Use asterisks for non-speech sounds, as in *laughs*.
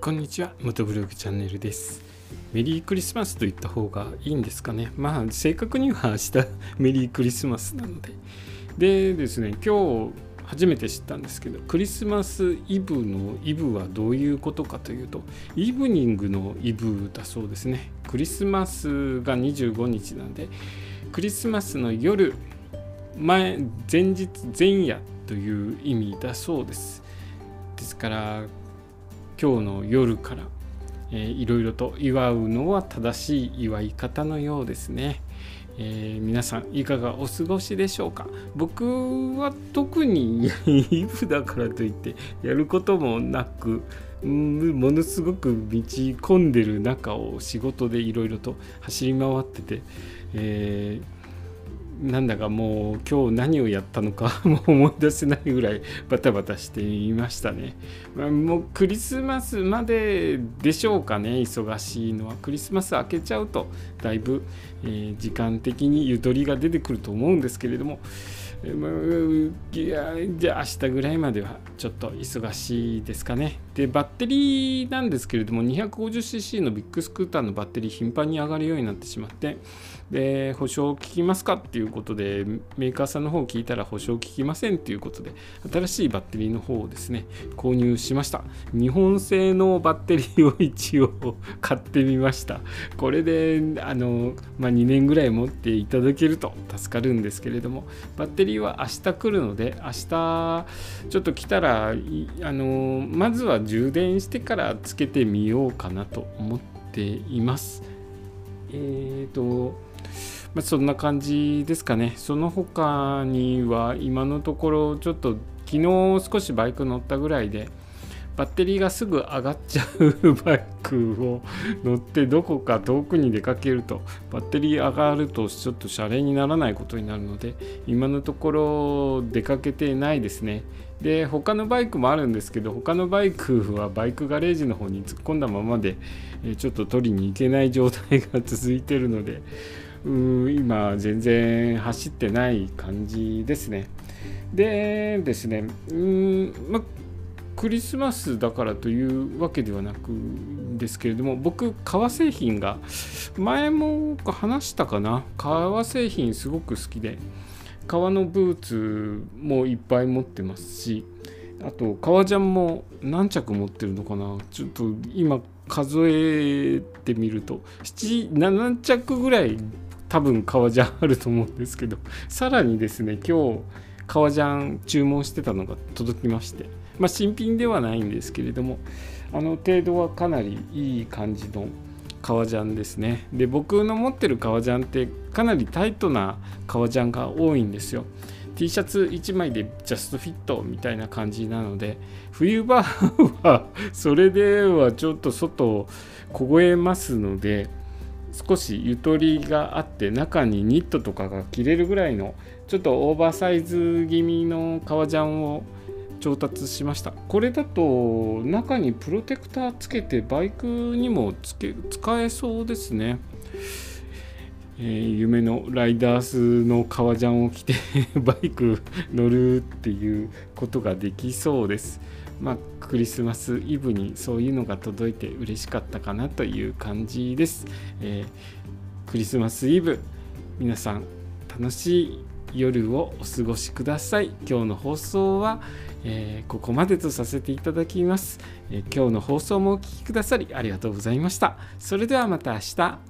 こんにちは元ブログチャンネルです。メリークリスマスと言った方がいいんですかね。まあ正確には明日 *laughs* メリークリスマスなので。でですね今日初めて知ったんですけどクリスマスイブのイブはどういうことかというとイブニングのイブだそうですね。クリスマスが25日なんでクリスマスの夜前前日前夜という意味だそうです。ですから今日の夜から、えー、いろいろと祝うのは正しい祝い方のようですね。えー、皆さんいかがお過ごしでしょうか？僕は特にイブだからといってやることもなくものすごく道込んでる中を仕事でいろいろと走り回ってて、えーなんだかもう今日何をやったのか *laughs* もう思い出せないぐらいバタバタしていましたね。まあ、もうクリスマスまででしょうかね。忙しいのは。クリスマス明けちゃうとだいぶ、えー、時間的にゆとりが出てくると思うんですけれども、じゃあ明日ぐらいまではちょっと忙しいですかね。でバッテリーなんですけれども 250cc のビッグスクーターのバッテリー頻繁に上がるようになってしまってで保証聞きますかっていうことでメーカーさんの方を聞いたら保証聞きませんっていうことで新しいバッテリーの方をですね購入しました日本製のバッテリーを一応買ってみましたこれであの、まあ、2年ぐらい持っていただけると助かるんですけれどもバッテリーは明日来るので明日ちょっと来たらあのまずは充電してからつけてみようかなと思っていますえっ、ー、とまあ、そんな感じですかね。その他には今のところちょっと昨日少しバイク乗ったぐらいでバッテリーがすぐ上がっちゃうバイクを乗ってどこか遠くに出かけるとバッテリー上がるとちょっとシャレにならないことになるので今のところ出かけてないですね。で他のバイクもあるんですけど他のバイクはバイクガレージの方に突っ込んだままでちょっと取りに行けない状態が続いてるのでうー今全然走ってない感じですね。でですねうんまクリスマスだからというわけではなくですけれども僕革製品が前も話したかな？革製品すごく好きで革のブーツもいっぱい持ってますしあと革ジャンも何着持ってるのかな？ちょっと今数えてみると7着ぐらい多分革ジャンあると思うんですけどさらにですね今日革ジャン注文してたのが届きましてまあ新品ではないんですけれどもあの程度はかなりいい感じの革ジャンですね。で僕の持ってる革ジャンってかなりタイトな革ジャンが多いんですよ。T シャツ1枚でジャストフィットみたいな感じなので冬場はそれではちょっと外を凍えますので少しゆとりがあって中にニットとかが着れるぐらいのちょっとオーバーサイズ気味の革ジャンを調達しました。これだと中にプロテクターつけてバイクにもつけ使えそうですね、えー、夢のライダースの革ジャンを着て *laughs* バイク乗るっていうことができそうです。まあ、クリスマスイブにそういうのが届いて嬉しかったかなという感じです。えー、クリスマスイブ皆さん楽しい夜をお過ごしください。今日の放送は、えー、ここまでとさせていただきます、えー、今日の放送もお聴きくださりありがとうございました。それではまた明日。